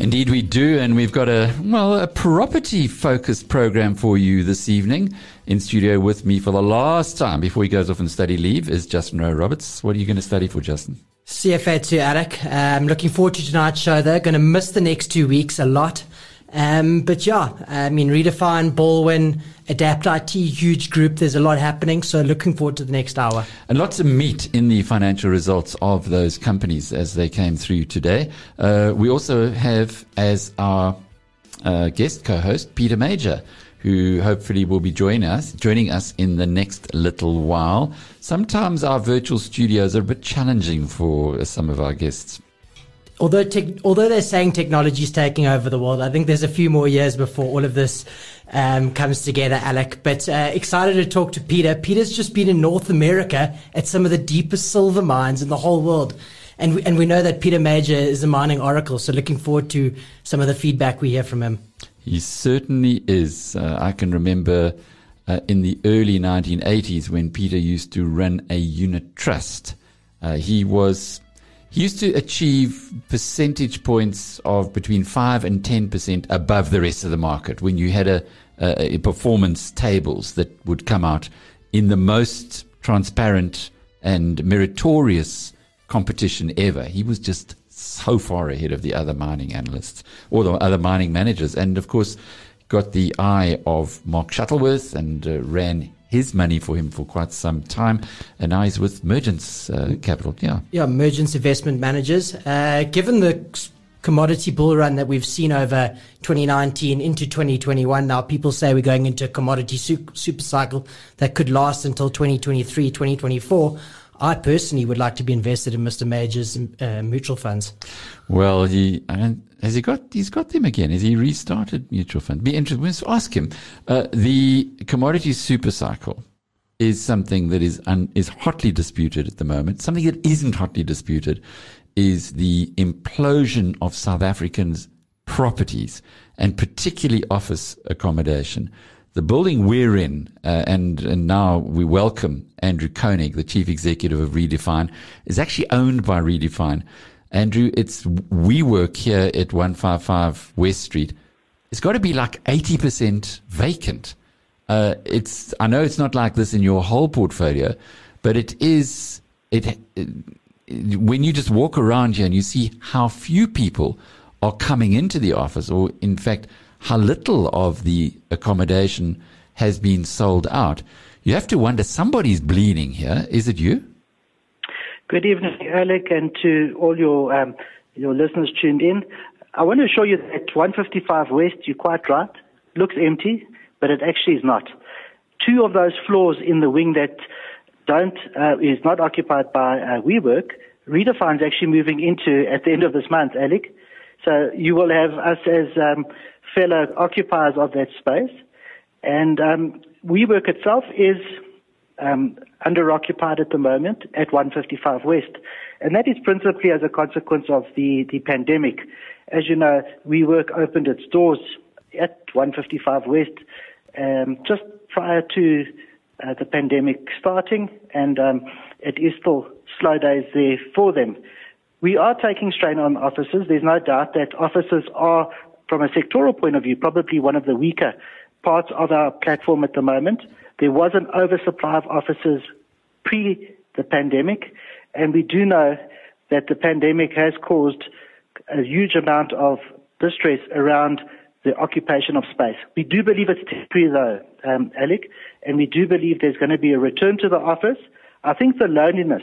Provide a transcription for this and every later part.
Indeed, we do, and we've got a well a property focused program for you this evening. In studio with me for the last time before he goes off on study leave is Justin Rowe Roberts. What are you going to study for, Justin? CFA to Alec. I'm um, looking forward to tonight's show. They're going to miss the next two weeks a lot. Um, but yeah, I mean, Redefine, Balwin, Adapt IT, huge group. There's a lot happening. So looking forward to the next hour. And lots of meat in the financial results of those companies as they came through today. Uh, we also have as our uh, guest co-host Peter Major, who hopefully will be joining us, joining us in the next little while. Sometimes our virtual studios are a bit challenging for some of our guests although although they're saying technology is taking over the world, I think there's a few more years before all of this um, comes together, Alec. But uh, excited to talk to Peter. Peter's just been in North America at some of the deepest silver mines in the whole world. And we, and we know that Peter Major is a mining oracle, so looking forward to some of the feedback we hear from him. He certainly is. Uh, I can remember uh, in the early 1980s when Peter used to run a unit trust. Uh, he was he used to achieve percentage points of between 5 and 10% above the rest of the market when you had a, a, a performance tables that would come out in the most transparent and meritorious competition ever. He was just so far ahead of the other mining analysts or the other mining managers. And of course, got the eye of Mark Shuttleworth and uh, ran his money for him for quite some time, and now he's with Mergence uh, Capital. Yeah, yeah, Mergence Investment Managers. Uh, given the commodity bull run that we've seen over 2019 into 2021, now people say we're going into a commodity super cycle that could last until 2023, 2024. I personally would like to be invested in Mr. Major's uh, mutual funds. Well, he has he got he's got them again. Has he restarted mutual fund? Be interesting. Let's ask him. Uh, the commodity super cycle is something that is un, is hotly disputed at the moment. Something that isn't hotly disputed is the implosion of South Africans' properties and particularly office accommodation the building we're in, uh, and, and now we welcome Andrew Koning, the chief executive of Redefine, is actually owned by Redefine. Andrew, it's we work here at 155 West Street. It's got to be like 80% vacant. Uh, it's, I know it's not like this in your whole portfolio, but it is, it, it, when you just walk around here and you see how few people are coming into the office, or in fact, how little of the accommodation has been sold out. You have to wonder somebody's bleeding here. Is it you? Good evening, Alec, and to all your um, your listeners tuned in. I want to show you that 155 West, you're quite right, looks empty, but it actually is not. Two of those floors in the wing that don't uh, is not occupied by uh, WeWork, Redefine's actually moving into at the end of this month, Alec. So you will have us as um, fellow occupiers of that space. And um, WeWork itself is um, under-occupied at the moment at 155 West. And that is principally as a consequence of the, the pandemic. As you know, WeWork opened its doors at 155 West um, just prior to uh, the pandemic starting, and um, it is still slow days there for them. We are taking strain on offices. There's no doubt that offices are from a sectoral point of view, probably one of the weaker parts of our platform at the moment. There was an oversupply of offices pre the pandemic, and we do know that the pandemic has caused a huge amount of distress around the occupation of space. We do believe it's temporary though, um, Alec, and we do believe there's going to be a return to the office. I think the loneliness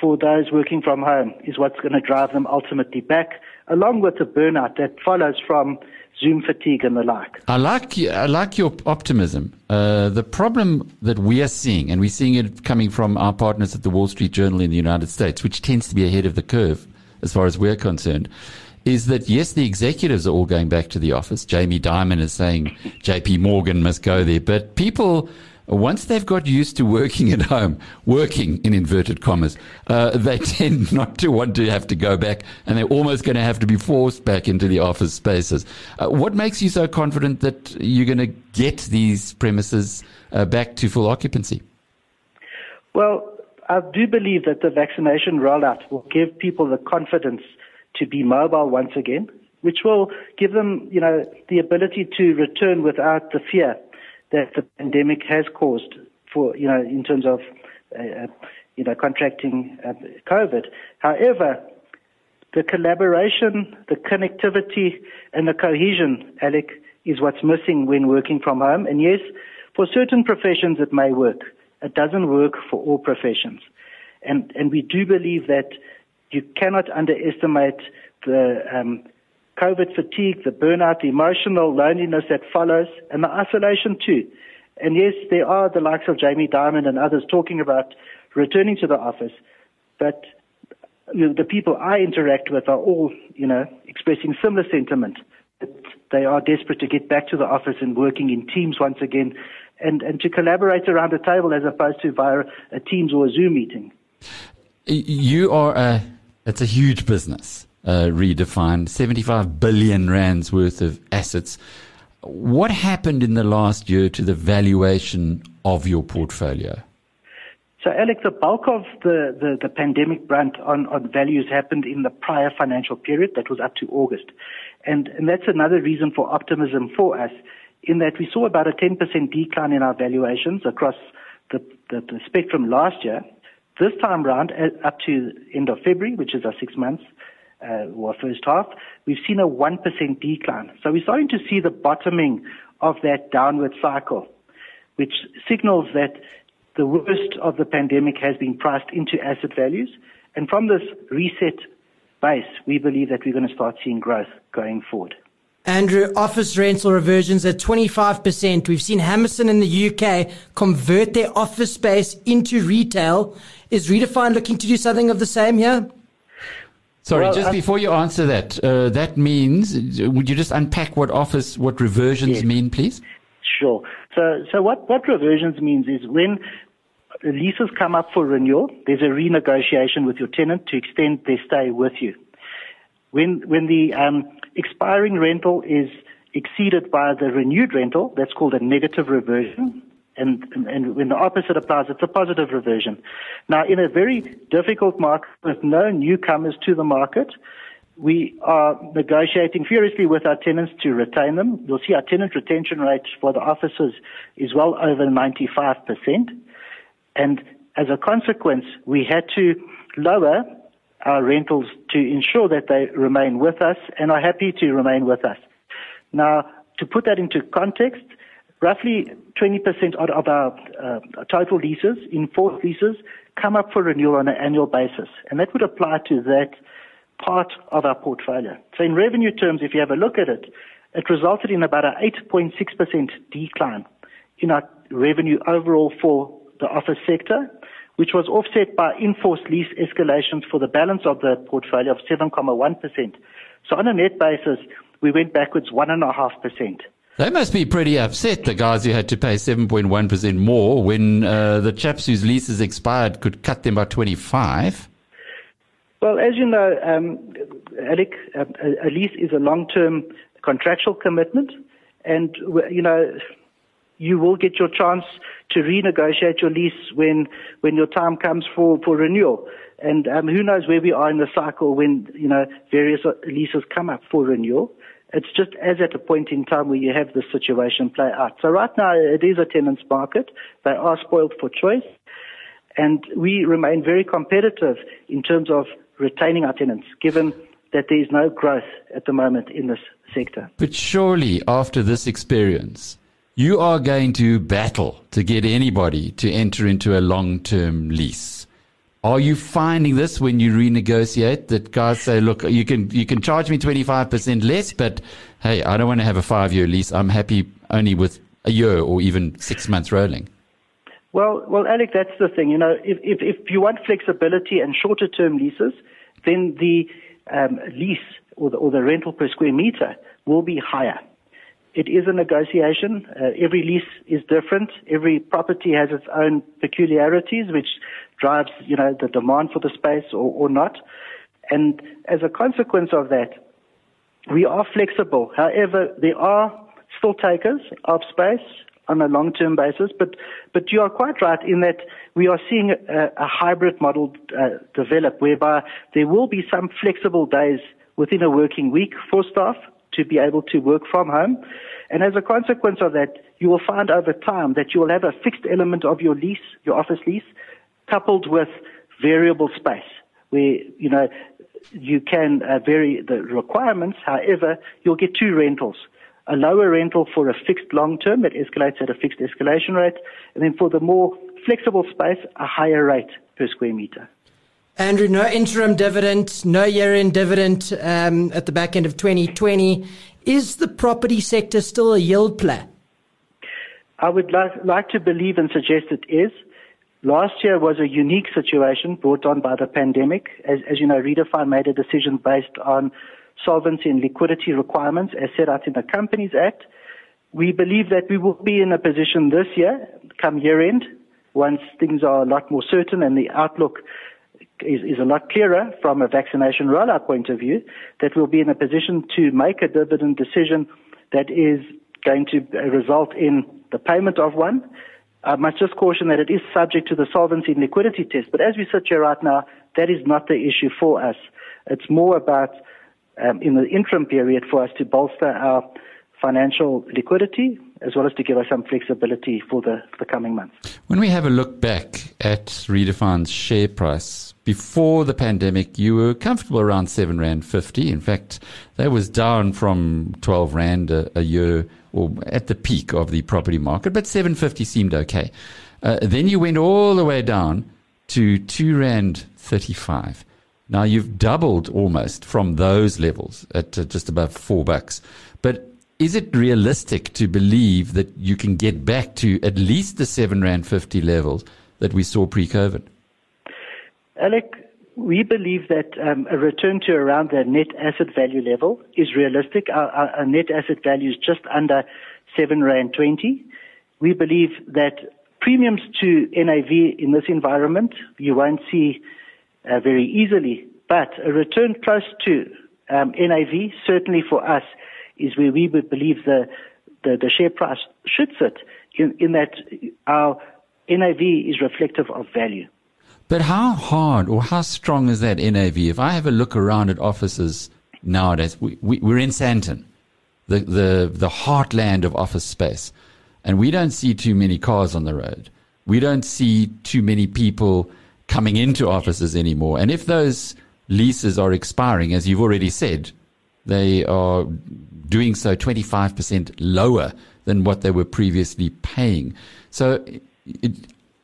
for those working from home is what's going to drive them ultimately back, along with the burnout that follows from Zoom fatigue and the like. I like I like your optimism. Uh, the problem that we are seeing, and we're seeing it coming from our partners at the Wall Street Journal in the United States, which tends to be ahead of the curve as far as we're concerned, is that yes, the executives are all going back to the office. Jamie Dimon is saying J.P. Morgan must go there, but people once they've got used to working at home, working in inverted commas, uh, they tend not to want to have to go back and they're almost going to have to be forced back into the office spaces. Uh, what makes you so confident that you're going to get these premises uh, back to full occupancy? Well, I do believe that the vaccination rollout will give people the confidence to be mobile once again, which will give them, you know, the ability to return without the fear that the pandemic has caused for, you know, in terms of, uh, uh, you know, contracting uh, COVID. However, the collaboration, the connectivity, and the cohesion, Alec, is what's missing when working from home. And yes, for certain professions it may work. It doesn't work for all professions. And, and we do believe that you cannot underestimate the um, COVID fatigue, the burnout, the emotional loneliness that follows, and the isolation too. And yes, there are the likes of Jamie Dimon and others talking about returning to the office, but the people I interact with are all, you know, expressing similar sentiment. That they are desperate to get back to the office and working in teams once again, and, and to collaborate around a table as opposed to via a Teams or a Zoom meeting. You are a, it's a huge business uh, Redefine, 75 billion rands worth of assets. What happened in the last year to the valuation of your portfolio? So, Alex, the bulk of the, the, the, pandemic brunt on, on values happened in the prior financial period, that was up to August. And, and that's another reason for optimism for us, in that we saw about a 10% decline in our valuations across the, the, the spectrum last year. This time round, uh, up to end of February, which is our six months, Uh, or first half, we've seen a 1% decline. So we're starting to see the bottoming of that downward cycle, which signals that the worst of the pandemic has been priced into asset values. And from this reset base, we believe that we're going to start seeing growth going forward. Andrew, office rental reversions at 25%. We've seen Hammerson in the UK convert their office space into retail. Is Redefine looking to do something of the same here? Sorry, well, just before you answer that, uh, that means, would you just unpack what office, what reversions yes. mean, please? Sure. So, so what, what reversions means is when leases come up for renewal, there's a renegotiation with your tenant to extend their stay with you. When, when the um, expiring rental is exceeded by the renewed rental, that's called a negative reversion and, and when the opposite applies, it's a positive reversion. Now, in a very difficult market with no newcomers to the market, we are negotiating furiously with our tenants to retain them. You'll see our tenant retention rate for the offices is well over 95%. And as a consequence, we had to lower our rentals to ensure that they remain with us and are happy to remain with us. Now, to put that into context, roughly 20% of our uh, total leases, enforced leases, come up for renewal on an annual basis. And that would apply to that part of our portfolio. So in revenue terms, if you have a look at it, it resulted in about an 8.6% decline in our revenue overall for the office sector, which was offset by enforced lease escalations for the balance of the portfolio of 7.1%. So on a net basis, we went backwards 1.5%. They must be pretty upset, the guys who had to pay 7.1% more when uh, the chaps whose leases expired could cut them by 25. Well, as you know, um, Alec, a, lease is a long-term contractual commitment, and you know you will get your chance to renegotiate your lease when when your time comes for for renewal. And um, who knows where we are in the cycle when you know various leases come up for renewal. It's just as at a point in time where you have this situation play out. So right now it is a tenant's market. They are spoiled for choice. And we remain very competitive in terms of retaining our tenants, given that there is no growth at the moment in this sector. But surely after this experience, you are going to battle to get anybody to enter into a long-term lease. Are you finding this when you renegotiate that guys say, look, you can you can charge me twenty five percent less, but hey, I don't want to have a five year lease. I'm happy only with a year or even six months rolling. Well, well, Alec, that's the thing. You know, if if, if you want flexibility and shorter term leases, then the um, lease or the, or the rental per square meter will be higher. it is a negotiation. Uh, every lease is different. Every property has its own peculiarities, which drives, you know, the demand for the space or, or not. And as a consequence of that, we are flexible. However, there are still takers of space on a long-term basis, but but you are quite right in that we are seeing a, a hybrid model uh, develop, whereby there will be some flexible days within a working week for staff to be able to work from home, and as a consequence of that, you will find over time that you will have a fixed element of your lease, your office lease, coupled with variable space, where you know you can uh, vary the requirements. However, you'll get two rentals a lower rental for a fixed long term that escalates at a fixed escalation rate, and then for the more flexible space, a higher rate per square meter. Andrew, no interim dividend, no year end dividend um, at the back end of 2020. Is the property sector still a yield play? I would like, like to believe and suggest it is. Last year was a unique situation brought on by the pandemic. As, as you know, Redefine made a decision based on solvency and liquidity requirements as set out in the Companies Act. We believe that we will be in a position this year, come year end, once things are a lot more certain and the outlook is, is a lot clearer from a vaccination rollout point of view, that we'll be in a position to make a dividend decision that is going to result in the payment of one. I must just caution that it is subject to the solvency and liquidity test. But as we sit here right now, that is not the issue for us. It's more about um, in the interim period for us to bolster our financial liquidity as well as to give us some flexibility for the, the coming months. When we have a look back at Redefine's share price, before the pandemic, you were comfortable around 7 Rand 50. In fact, that was down from 12 Rand a, a year or at the peak of the property market, but 750 seemed okay. Uh, then you went all the way down to 2 Rand 35. Now you've doubled almost from those levels at uh, just above four bucks. But is it realistic to believe that you can get back to at least the seven rand fifty levels that we saw pre-COVID? Alec, we believe that um, a return to around the net asset value level is realistic. Our, our, our net asset value is just under seven rand twenty. We believe that premiums to NAV in this environment you won't see uh, very easily. But a return close to um, NAV, certainly for us, is where we would believe the, the, the share price should sit, in, in that our NAV is reflective of value. But how hard or how strong is that NAV? If I have a look around at offices nowadays, we, we, we're in Sandton, the, the, the heartland of office space, and we don't see too many cars on the road. We don't see too many people coming into offices anymore. And if those leases are expiring, as you've already said, they are doing so 25% lower than what they were previously paying. So it,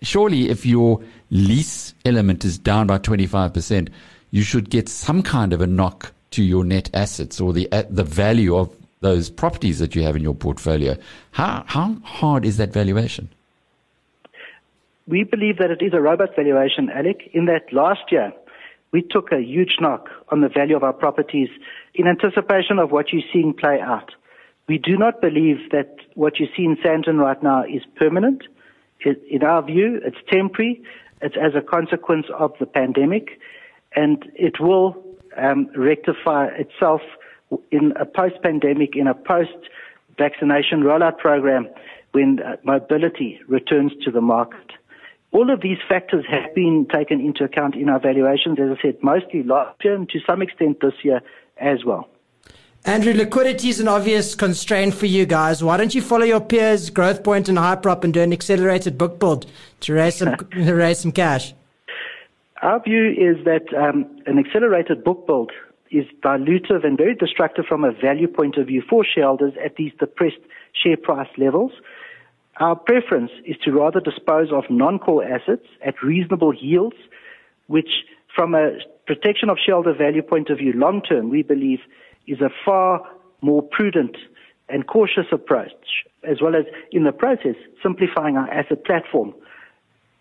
surely if your lease element is down by 25%, you should get some kind of a knock to your net assets or the, uh, the value of those properties that you have in your portfolio. How, how hard is that valuation? We believe that it is a robust valuation, Alec, in that last year we took a huge knock on the value of our properties in anticipation of what you're seeing play out. We do not believe that what you see in Sandton right now is permanent. In our view, it's temporary. It's as a consequence of the pandemic, and it will um, rectify itself in a post-pandemic, in a post-vaccination rollout program when uh, mobility returns to the market. All of these factors have been taken into account in our valuations, as I said, mostly last year and to some extent this year as well. Andrew, liquidity is an obvious constraint for you guys. Why don't you follow your peers, Growthpoint and Hyprop, and do an accelerated book build to raise some, to raise some cash? Our view is that um, an accelerated book build is dilutive and very destructive from a value point of view for shareholders at these depressed share price levels. Our preference is to rather dispose of non-core assets at reasonable yields, which from a protection of shareholder value point of view long term, we believe is a far more prudent and cautious approach, as well as in the process simplifying our asset platform.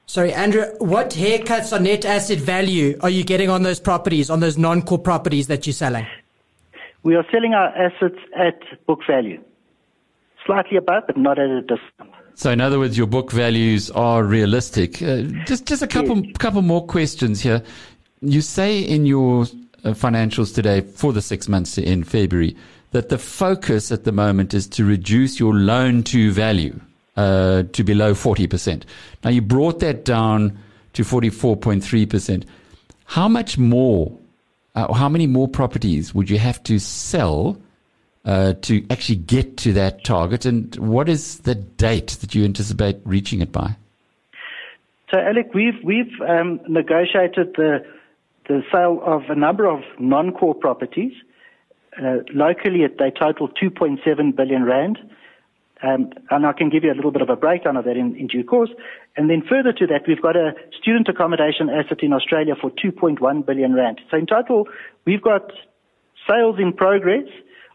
Sorry, Andrew, what haircuts on net asset value are you getting on those properties, on those non-core properties that you're selling? We are selling our assets at book value. slightly above, but not at a discount. So, in other words, your book values are realistic. Uh, just, just a couple, yes. couple more questions here. You say in your financials today for the six months in February that the focus at the moment is to reduce your loan to value uh, to below 40%. Now, you brought that down to 44.3%. How much more, uh, how many more properties would you have to sell uh, to actually get to that target? And what is the date that you anticipate reaching it by? So, Alec, we've we've um, negotiated the the sale of a number of non-core properties. Uh, locally, they total 2.7 billion rand. Um, and I can give you a little bit of a breakdown of that in, in, due course. And then further to that, we've got a student accommodation asset in Australia for 2.1 billion rand. So in total, we've got sales in progress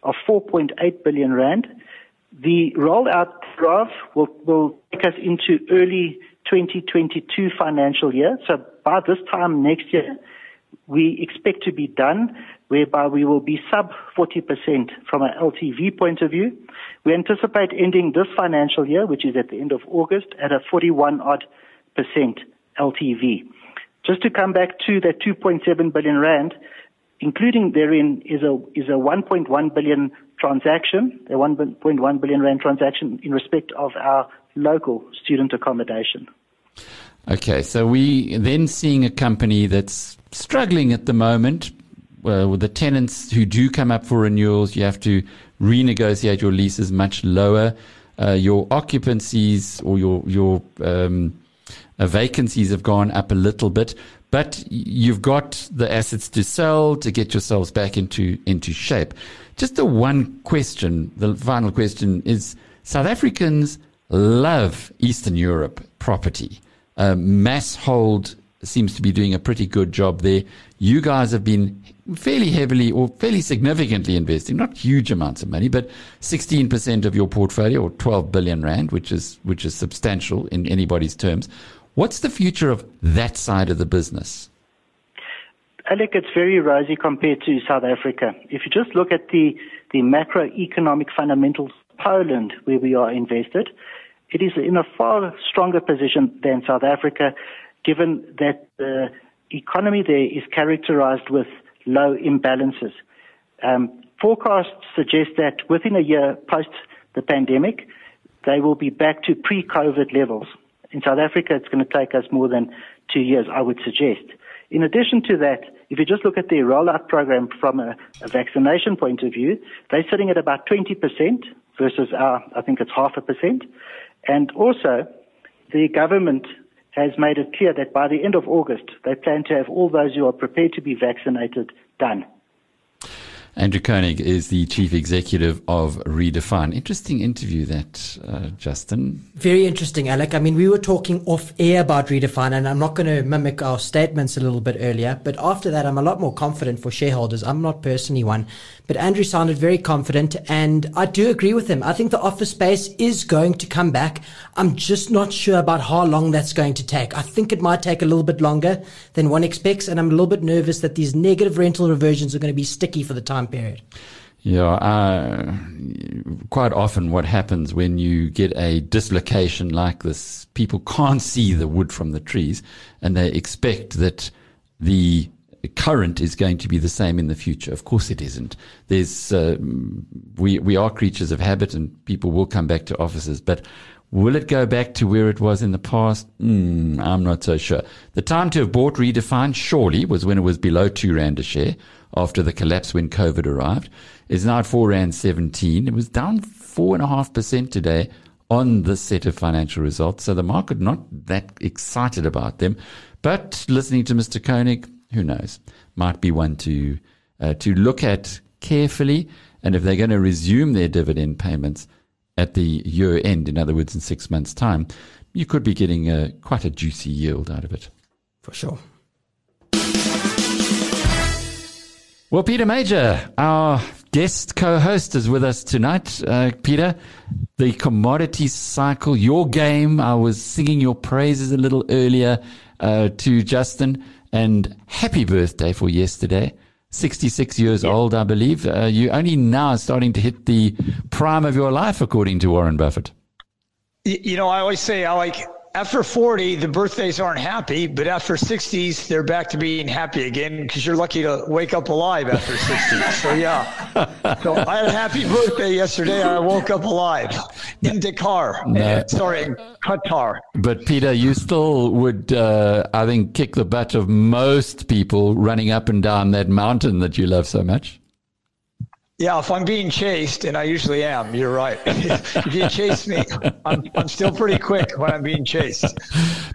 of 4.8 billion rand. The rollout graph will, will take us into early 2022 financial year. So by this time next year, we expect to be done whereby we will be sub 40% from an LTV point of view. We anticipate ending this financial year, which is at the end of August, at a 41 odd percent LTV. Just to come back to that 2.7 billion rand, including therein is a is a 1.1 billion transaction, a 1.1 billion rand transaction in respect of our local student accommodation. Okay, so we then seeing a company that's struggling at the moment. Uh, with the tenants who do come up for renewals, you have to renegotiate your leases much lower. Uh, your occupancies or your your um, uh, vacancies have gone up a little bit, but you've got the assets to sell to get yourselves back into into shape. Just the one question, the final question is: South Africans love Eastern Europe property. Uh, Masshold seems to be doing a pretty good job there. You guys have been fairly heavily or fairly significantly investing, not huge amounts of money, but 16% of your portfolio or 12 billion rand, which is, which is substantial in anybody's terms. What's the future of that side of the business? Alec, it's very rosy compared to South Africa. If you just look at the, the macroeconomic fundamentals Poland, where we are invested, it is in a far stronger position than South Africa, given that the economy there is characterized with low imbalances. Um, forecasts suggest that within a year post the pandemic, they will be back to pre-COVID levels. In South Africa, it's going to take us more than two years, I would suggest. In addition to that, if you just look at their rollout program from a, a vaccination point of view, they're sitting at about 20% versus our, I think it's half a percent. And also, the government has made it clear that by the end of August, they plan to have all those who are prepared to be vaccinated done. Andrew Koning is the chief executive of Redefine. Interesting interview that, uh, Justin. Very interesting, Alec. I mean, we were talking off air about Redefine, and I'm not going to mimic our statements a little bit earlier, but after that, I'm a lot more confident for shareholders. I'm not personally one, but Andrew sounded very confident, and I do agree with him. I think the office space is going to come back. I'm just not sure about how long that's going to take. I think it might take a little bit longer than one expects, and I'm a little bit nervous that these negative rental reversions are going to be sticky for the time period. Yeah, uh, quite often what happens when you get a dislocation like this, people can't see the wood from the trees and they expect that the current is going to be the same in the future. Of course it isn't. There's, uh, we, we are creatures of habit and people will come back to offices, but will it go back to where it was in the past? Mm, I'm not so sure. The time to have bought redefined surely was when it was below two rand a share after the collapse when COVID arrived. It's now at four rand 17. It was down four and a half percent today on this set of financial results. So the market not that excited about them. But listening to Mr. Koning, who knows? Might be one to uh, to look at carefully. And if they're going to resume their dividend payments at the year end, in other words, in six months' time, you could be getting a, quite a juicy yield out of it. For sure. Well, Peter Major, our guest co-host is with us tonight. Uh, Peter, the commodity cycle, your game. I was singing your praises a little earlier uh, to Justin, and happy birthday for yesterday. 66 years old, I believe. Uh, you're only now starting to hit the prime of your life, according to Warren Buffett. You know, I always say I like after 40, the birthdays aren't happy, but after 60s, they're back to being happy again because you're lucky to wake up alive after 60. so, yeah. So, I had a happy birthday yesterday. I woke up alive in Dakar. No. Sorry, in Qatar. But, Peter, you still would, uh, I think, kick the butt of most people running up and down that mountain that you love so much. Yeah, if I'm being chased, and I usually am, you're right. if you chase me, I'm, I'm still pretty quick when I'm being chased.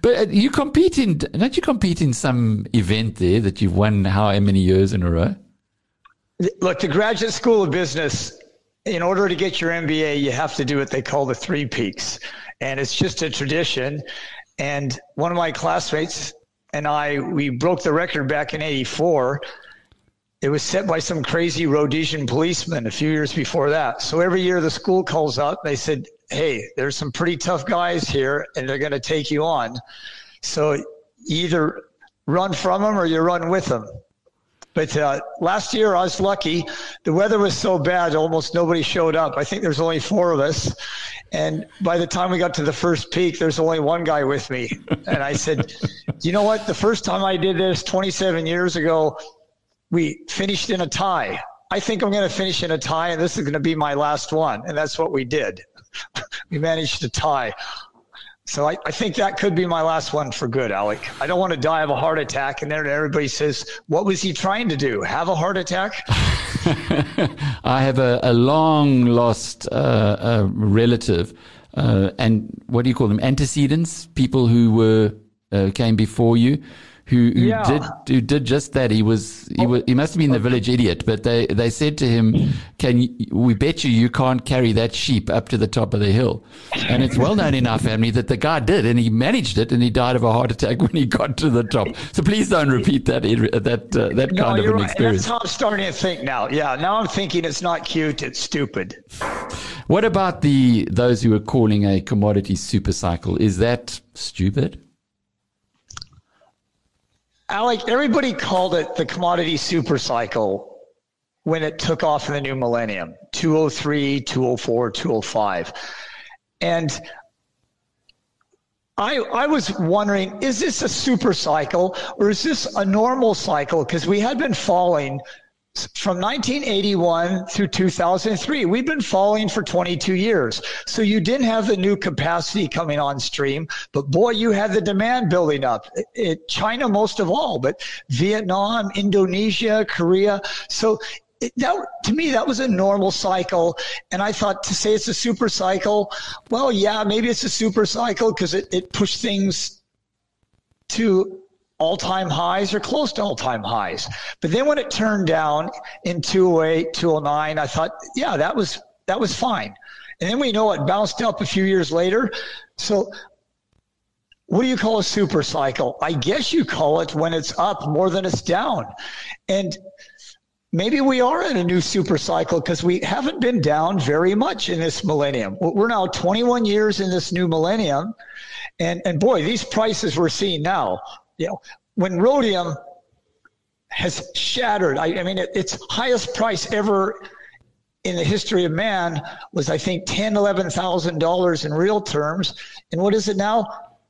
But uh, you compete in, don't you compete in some event there that you've won how many years in a row? Look, the Graduate School of Business, in order to get your MBA, you have to do what they call the three peaks. And it's just a tradition. And one of my classmates and I, we broke the record back in 84 it was set by some crazy Rhodesian policeman a few years before that. So every year the school calls up, they said, Hey, there's some pretty tough guys here and they're going to take you on. So either run from them or you run with them. But uh, last year I was lucky. The weather was so bad, almost nobody showed up. I think there's only four of us. And by the time we got to the first peak, there's only one guy with me. And I said, you know what? The first time I did this 27 years ago, we finished in a tie. I think I'm going to finish in a tie, and this is going to be my last one. And that's what we did. we managed to tie. So I, I, think that could be my last one for good, Alec. I don't want to die of a heart attack. And then everybody says, What was he trying to do? Have a heart attack? I have a, a long lost uh, relative, uh, and what do you call them? Antecedents, people who were uh, came before you who, who yeah. did who did just that. He was he was he must have been the village idiot, but they they said to him, "Can you, we bet you you can't carry that sheep up to the top of the hill?" And it's well known in our family that the guy did, and he managed it, and he died of a heart attack when he got to the top. So please don't repeat that that uh, that no, kind of an right. experience. That's how I'm starting to think now. Yeah, now I'm thinking it's not cute, it's stupid. What about the those who are calling a commodity super cycle? Is that stupid? Alec, everybody called it the commodity super cycle when it took off in the new millennium 203, 204, 205. And I, I was wondering, is this a super cycle or is this a normal cycle? Because we had been falling from 1981 through 2003. We've been falling for 22 years. So you didn't have the new capacity coming on stream, but boy, you had the demand building up. It, China most of all, but Vietnam, Indonesia, Korea. So it, that, to me, that was a normal cycle. And I thought to say it's a super cycle, well, yeah, maybe it's a super cycle because it, it pushed things to all time highs or close to all time highs. But then when it turned down in 208, 209, I thought, yeah, that was, that was fine. And then we know it bounced up a few years later. So what do you call a super cycle? I guess you call it when it's up more than it's down. And maybe we are in a new super cycle because we haven't been down very much in this millennium. We're now 21 years in this new millennium. And, and boy, these prices we're seeing now you know, when rhodium has shattered, I, I mean, it, its highest price ever in the history of man was, I think, ten, eleven thousand dollars in real terms, and what is it now?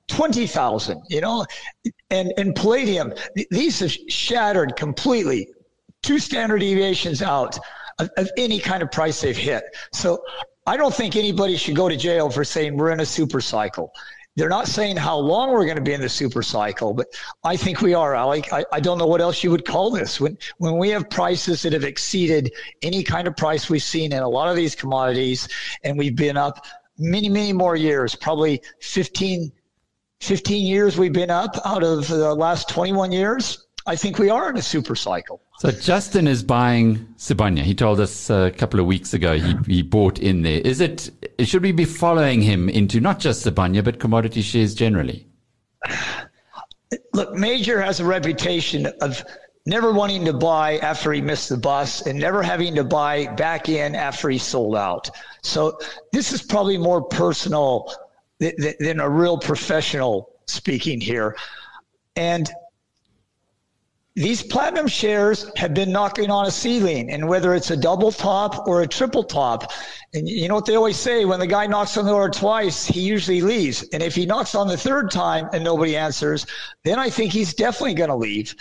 Twenty thousand. You know, and and palladium, these have shattered completely, two standard deviations out of, of any kind of price they've hit. So I don't think anybody should go to jail for saying we're in a super cycle. They're not saying how long we're going to be in the super cycle, but I think we are, Alec. I, I don't know what else you would call this. When when we have prices that have exceeded any kind of price we've seen in a lot of these commodities, and we've been up many, many more years, probably 15, 15 years we've been up out of the last 21 years. I think we are in a super cycle. So Justin is buying Sibanye. He told us a couple of weeks ago he, he bought in there. Is it, should we be following him into not just Sibanye, but commodity shares generally? Look, Major has a reputation of never wanting to buy after he missed the bus and never having to buy back in after he sold out. So this is probably more personal than, a real professional speaking here. And these platinum shares have been knocking on a ceiling, and whether it's a double top or a triple top, and you know what they always say: when the guy knocks on the door twice, he usually leaves. And if he knocks on the third time and nobody answers, then I think he's definitely going to leave.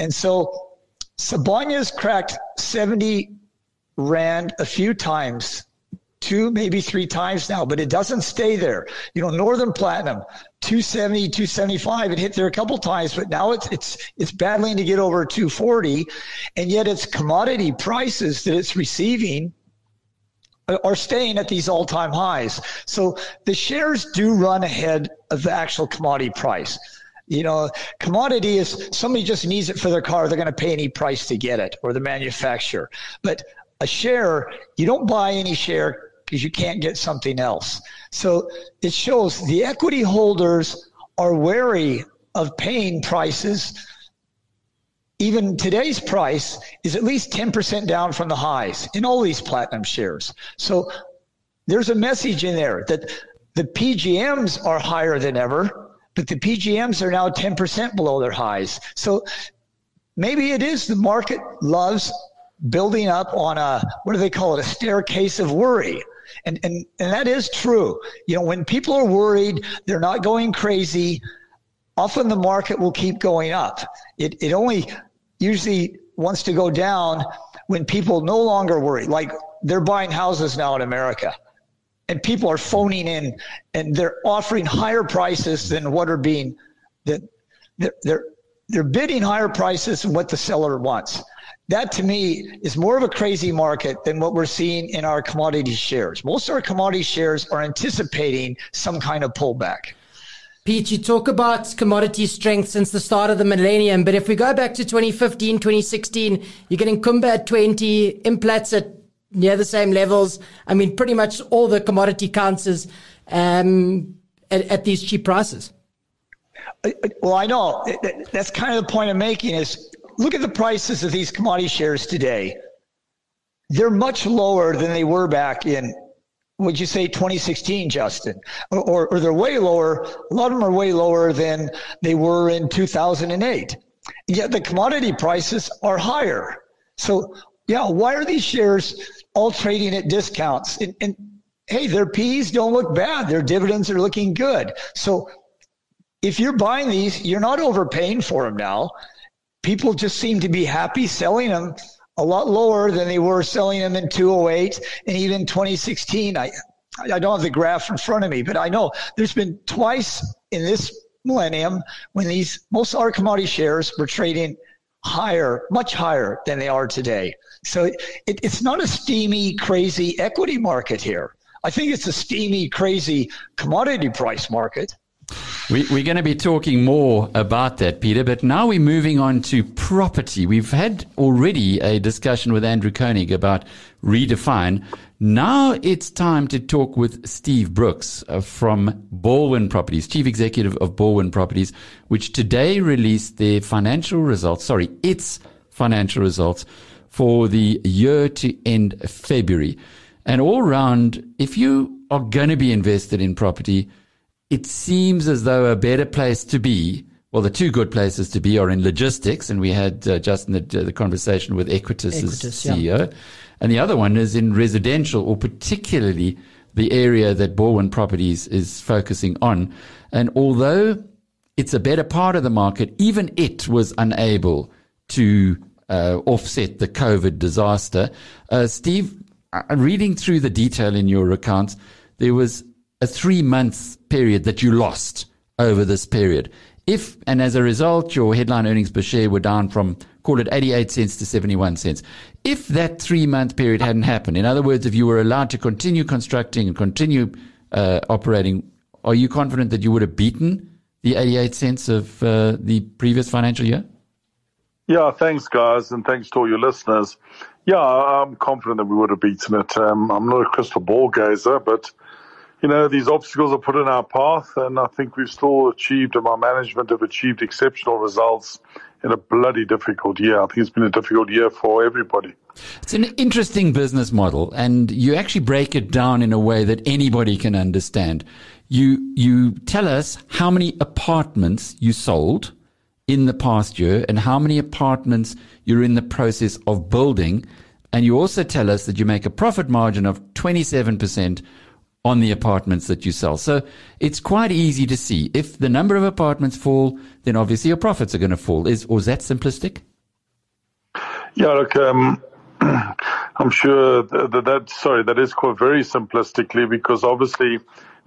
And so, Sibanye's cracked seventy rand a few times two, maybe three times now, but it doesn't stay there. You know, Northam Platinum, 270, 275, it hit there a couple times, but now it's, it's, it's battling to get over 240. And yet its commodity prices that it's receiving are staying at these all time highs. So the shares do run ahead of the actual commodity price. You know, commodity is somebody just needs it for their car, they're going to pay any price to get it, or the manufacturer. But a share, you don't buy any share because you can't get something else. So it shows the equity holders are wary of paying prices. Even today's price is at least 10% down from the highs in all these platinum shares. So there's a message in there that the PGMs are higher than ever, but the PGMs are now 10% below their highs. So maybe it is the market loves building up on a, what do they call it, a staircase of worry. And, and, and that is true. You know, when people are worried, they're not going crazy. Often the market will keep going up. It, it only usually wants to go down when people no longer worry. Like they're buying houses now in America and people are phoning in and they're offering higher prices than what are being that they're, they're, they're bidding higher prices than what the seller wants that to me is more of a crazy market than what we're seeing in our commodity shares. Most of our commodity shares are anticipating some kind of pullback. Pete, you talk about commodity strength since the start of the millennium, but if we go back to 2015, 2016, you're getting Kumba at 20, Implats at near the same levels. I mean, pretty much all the commodity counters um, at, at these cheap prices. Well, I know that's kind of the point I'm making is look at the prices of these commodity shares today. They're much lower than they were back in, would you say 2016, Justin? Or, or, or, they're way lower. A lot of them are way lower than they were in 2008. Yet the commodity prices are higher. So, yeah, why are these shares all trading at discounts? And, and hey, their P's don't look bad. Their dividends are looking good. So if you're buying these, you're not overpaying for them now people just seem to be happy selling them a lot lower than they were selling them in 208 and even 2016. I, I don't have the graph in front of me, but I know there's been twice in this millennium when these most of our commodity shares were trading higher, much higher than they are today. So it, it, it's not a steamy, crazy equity market here. I think it's a steamy, crazy commodity price market. We, are going to be talking more about that, Peter, but now we're moving on to property. We've had already a discussion with Andrew Koning about redefine. Now it's time to talk with Steve Brooks uh, from Balwin Properties, Chief Executive of Balwin Properties, which today released their financial results, sorry, its financial results for the year to end February. And all round, if you are going to be invested in property, it seems as though a better place to be, well, the two good places to be are in logistics, and we had uh, just in the, the, conversation with Equites, Equites CEO, yeah. and the other one is in residential, or particularly the area that Balwin Properties is focusing on. And although it's a better part of the market, even it was unable to uh, offset the COVID disaster. Uh, Steve, uh, reading through the detail in your accounts, there was a three month period that you lost over this period. If, and as a result, your headline earnings per share were down from, call it 88 cents to 71 cents. If that three month period hadn't happened, in other words, if you were allowed to continue constructing and continue uh, operating, are you confident that you would have beaten the 88 cents of uh, the previous financial year? Yeah, thanks, guys, and thanks to all your listeners. Yeah, I'm confident that we would have beaten it. Um, I'm not a crystal ball gazer, but you know, these obstacles are put in our path, and I think we've still achieved, and my management have achieved exceptional results in a bloody difficult year. I think it's been a difficult year for everybody. It's an interesting business model, and you actually break it down in a way that anybody can understand. You you tell us how many apartments you sold in the past year and how many apartments you're in the process of building. And you also tell us that you make a profit margin of 27% on the apartments that you sell. So it's quite easy to see. If the number of apartments fall, then obviously your profits are going to fall. Is, or is that simplistic? Yeah, look, um, I'm sure that, that, sorry, that is quite very simplistically because obviously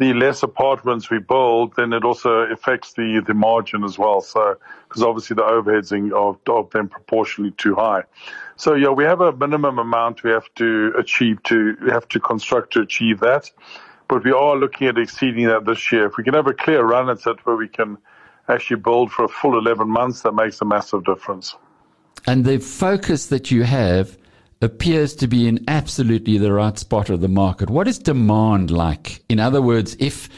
the less apartments we build, then it also affects the, the margin as well. So, because obviously the overheads of, of them proportionally too high. So yeah, we have a minimum amount we have to achieve to, we have to construct to achieve that. But we are looking at exceeding that this year. If we can have a clear run at it where we can actually build for a full 11 months, that makes a massive difference. And the focus that you have appears to be in absolutely the right spot of the market. What is demand like? In other words, if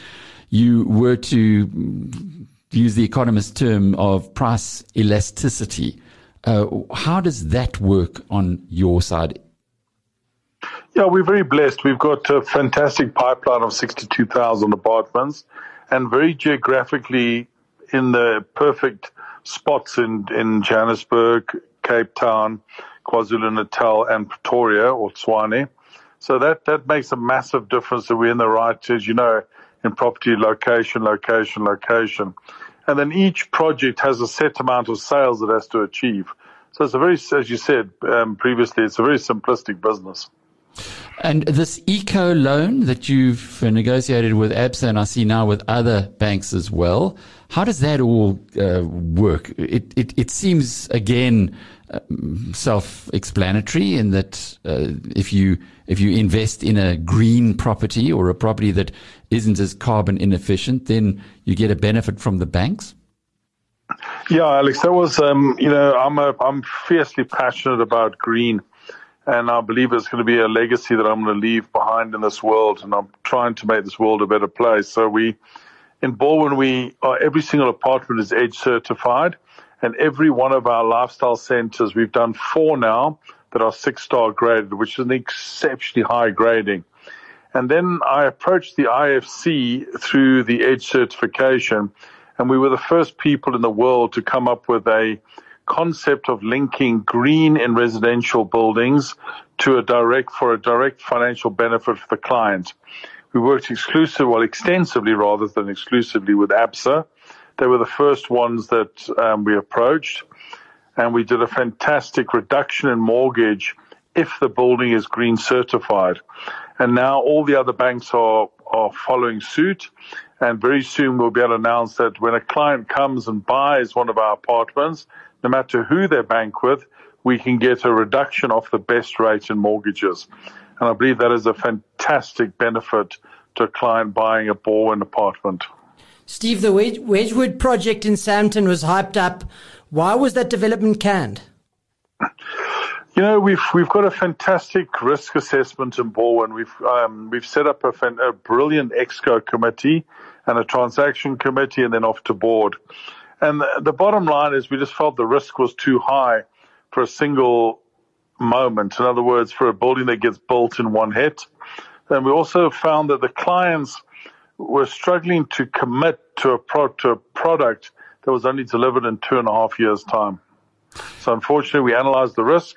you were to use the economist term of price elasticity, uh, how does that work on your side? Yeah, we're very blessed. We've got a fantastic pipeline of 62,000 apartments and very geographically in the perfect spots in, in Johannesburg, Cape Town, KwaZulu-Natal and Pretoria or Tshwane. So that, that makes a massive difference that we're in the right, as you know, in property location, location, location. And then each project has a set amount of sales it has to achieve. So it's a very, as you said um, previously, it's a very simplistic business. And this eco loan that you've negotiated with ABSA and I see now with other banks as well, how does that all uh, work? It, it, it seems again self-explanatory in that uh, if you if you invest in a green property or a property that isn't as carbon inefficient, then you get a benefit from the banks. Yeah, Alex, that was um, you know I'm a, I'm fiercely passionate about green and I believe it's going to be a legacy that I'm going to leave behind in this world, and I'm trying to make this world a better place. So we, in Balwin, we uh, every single apartment is EDGE certified, and every one of our lifestyle centers, we've done four now that are six star graded, which is an exceptionally high grading. And then I approached the IFC through the EDGE certification, and we were the first people in the world to come up with a concept of linking green in residential buildings to a direct for a direct financial benefit for the client. We worked exclusively, well, extensively rather than exclusively with ABSA. They were the first ones that um, we approached, and we did a fantastic reduction in mortgage if the building is green certified. And now all the other banks are are following suit. And very soon we'll be able to announce that when a client comes and buys one of our apartments, no matter who they bank with, we can get a reduction off the best rate in mortgages. And I believe that is a fantastic benefit to a client buying a Balwin apartment. Steve, the Wedgwood project in Sandton was hyped up. Why was that development canned? You know, we've we've got a fantastic risk assessment in Balwin. We've um, we've set up a, a brilliant exco committee and a transaction committee, and then off to board. And the, the bottom line is we just felt the risk was too high for a single moment. In other words, for a building that gets built in one hit. And we also found that the clients were struggling to commit to a, pro- to a product that was only delivered in two and a half years' time. So unfortunately, we analyzed the risk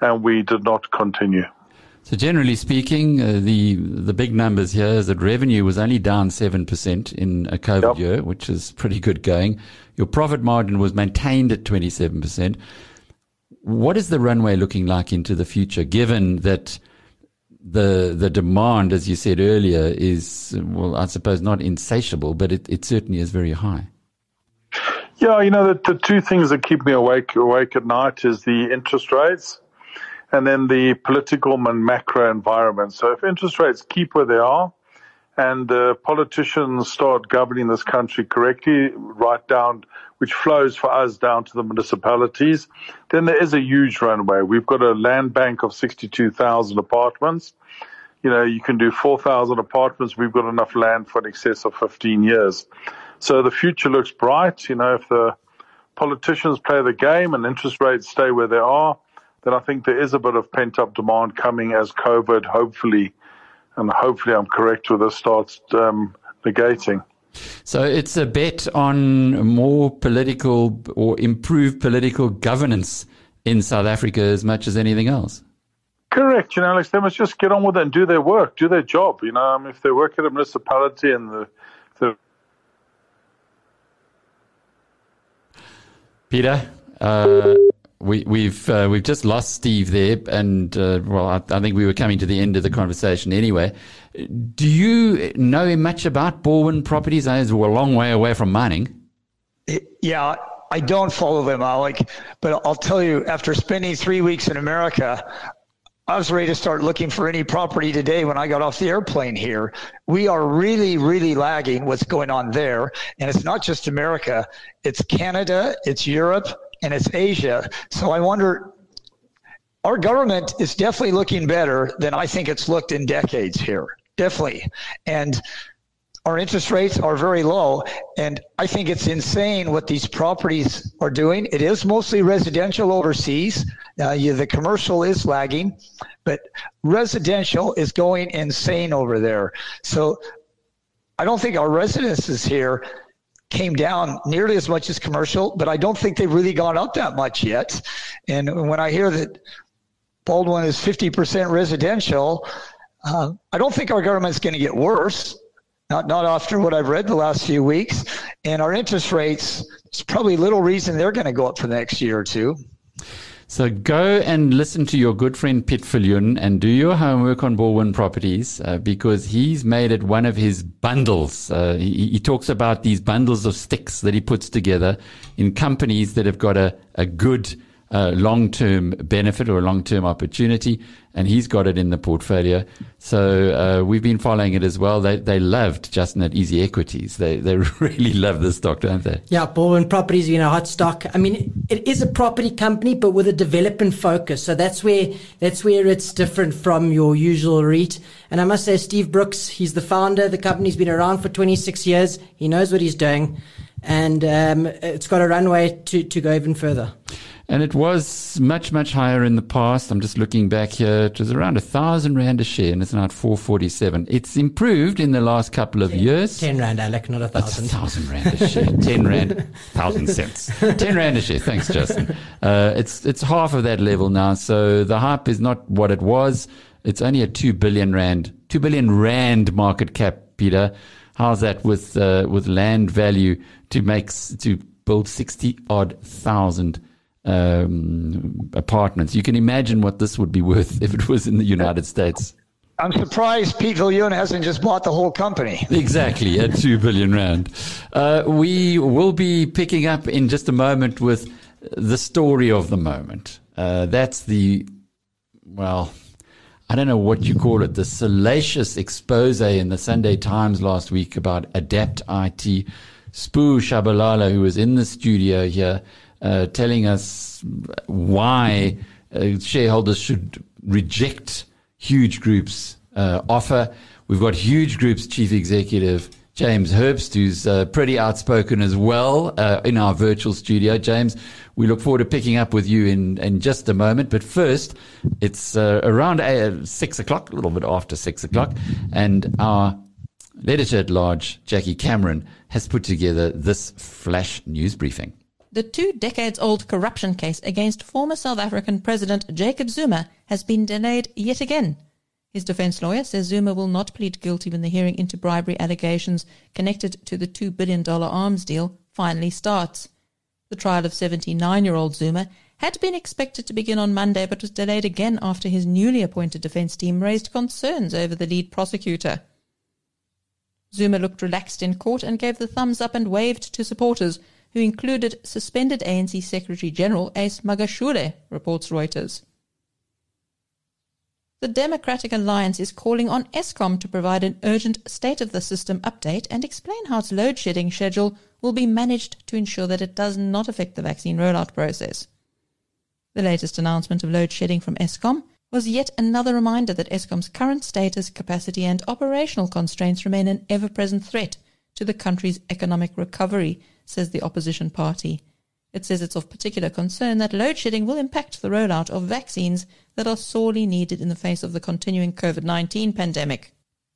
and we did not continue. So generally speaking, uh, the the big numbers here is that revenue was only down seven percent in a COVID yep. year, which is pretty good going. Your profit margin was maintained at twenty seven percent. What is the runway looking like into the future, given that the the demand, as you said earlier, is well, I suppose not insatiable, but it, it certainly is very high. Yeah, you know the, the two things that keep me awake awake at night is the interest rates and then the political and macro environment. So if interest rates keep where they are and politicians start governing this country correctly, right down, which flows for us down to the municipalities, then there is a huge runway. We've got a land bank of 62,000 apartments. You know, you can do 4,000 apartments. We've got enough land for an excess of 15 years. So the future looks bright. You know, if the politicians play the game and interest rates stay where they are, then I think there is a bit of pent up demand coming as COVID, hopefully, and hopefully I'm correct with this, starts um, negating. So it's a bet on more political or improved political governance in South Africa as much as anything else. Correct. You know, Alex, they must just get on with it and do their work, do their job. You know, I mean, if they work at a municipality and the, the Peter, uh, we, we've uh, we've just lost Steve there, and uh, well, I, I, think we were coming to the end of the conversation anyway. Do you know much about Balwin Properties? I we're a long way away from mining. Yeah, I don't follow them, Alec, but I'll tell you, after spending three weeks in America, I was ready to start looking for any property today when I got off the airplane here. We are really, really lagging what's going on there. And it's not just America, it's Canada, it's Europe, and it's Asia. So I wonder our government is definitely looking better than I think it's looked in decades here. Definitely. And our interest rates are very low. And I think it's insane what these properties are doing. It is mostly residential overseas. Uh, the commercial is lagging, but residential is going insane over there. So I don't think our residences here came down nearly as much as commercial, but I don't think they've really gone up that much yet. And when I hear that Balwin is 50% residential, uh, I don't think our government's going to get worse not not after what I've read the last few weeks. And our interest rates, it's probably little reason they're going to go up for the next year or two. So go and listen to your good friend Piet Viljoen and do your homework on Balwin Properties uh, because he's made it one of his bundles. Uh, he, he, talks about these bundles of sticks that he puts together in companies that have got a, a good uh, long-term benefit or a long-term opportunity, and he's got it in the portfolio. So uh, we've been following it as well. They they loved Justin at Easy Equities. They they really love this stock, don't they? Yeah, Balwin Properties you know, hot stock. I mean, it is a property company, but with a development focus. So that's where that's where it's different from your usual REIT. And I must say, Steve Brookers, he's the founder. The company's been around for 26 years. He knows what he's doing, and um, it's got a runway to to go even further. And it was much, much higher in the past. I'm just looking back here. It was around a thousand rand a share and it's now at 447. It's improved in the last couple of years. 10 rand, Alec, not a thousand. A thousand rand a share. 10 rand, thousand cents. 10 rand a share. Thanks, Justin. Uh, it's, it's half of that level now. So the hype is not what it was. It's only a 2 billion rand, 2 billion rand market cap, Peter. How's that with, uh, with land value to make, to build 60 odd thousand um, apartments. You can imagine what this would be worth if it was in the United States. I'm surprised Piet Viljoen hasn't just bought the whole company. Exactly, at two billion rand. Uh, we will be picking up in just a moment with the story of the moment. Uh, that's the, well, I don't know what you call it, the salacious expose in the Sunday Times last week about Adapt IT. Sbu Shabalala, who was in the studio here, uh, telling us why uh, shareholders should reject Huge Group's uh, offer. We've got Huge Group's chief executive James Herbst, who's uh, pretty outspoken as well uh, in our virtual studio. James, we look forward to picking up with you in, in just a moment. But first, it's uh, around six o'clock, a little bit after six o'clock, and our editor at large, Jackie Cameron, has put together this flash news briefing. The two decades old corruption case against former South African President Jacob Zuma has been delayed yet again. His defense lawyer says Zuma will not plead guilty when the hearing into bribery allegations connected to the $2 billion arms deal finally starts. The trial of 79 year old Zuma had been expected to begin on Monday but was delayed again after his newly appointed defense team raised concerns over the lead prosecutor. Zuma looked relaxed in court and gave the thumbs up and waved to supporters who included suspended ANC Secretary General Ace Magashule, reports Reuters. The Democratic Alliance is calling on Eskom to provide an urgent state of the system update and explain how its load shedding schedule will be managed to ensure that it does not affect the vaccine rollout process. The latest announcement of load shedding from Eskom was yet another reminder that Eskom's current status, capacity, and operational constraints remain an ever present threat to the country's economic recovery says the opposition party. It says it's of particular concern that load shedding will impact the rollout of vaccines that are sorely needed in the face of the continuing COVID 19 pandemic.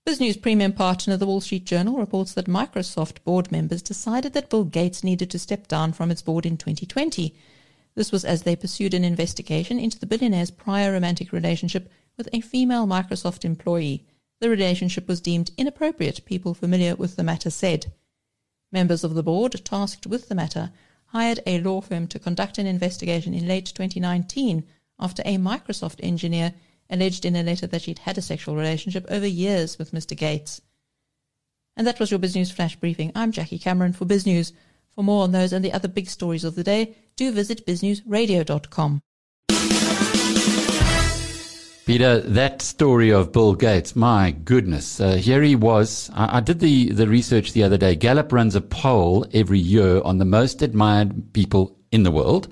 BizNews premium partner, the Wall Street Journal, reports that Microsoft board members decided that Bill Gates needed to step down from its board in 2020. This was as they pursued an investigation into the billionaire's prior romantic relationship with a female Microsoft employee. The relationship was deemed inappropriate, people familiar with the matter said. Members of the board, tasked with the matter, hired a law firm to conduct an investigation in late 2019 after a Microsoft engineer alleged in a letter that she'd had a sexual relationship over years with Mr. Gates. And that was your BizNews Flash Briefing. I'm Jackie Cameron for BizNews. For more on those and the other big stories of the day, do visit biznewsradio.com. Peter, that story of Bill Gates, my goodness. Uh, here he was. I, I, did the, the research the other day. Gallup runs a poll every year on the most admired people in the world.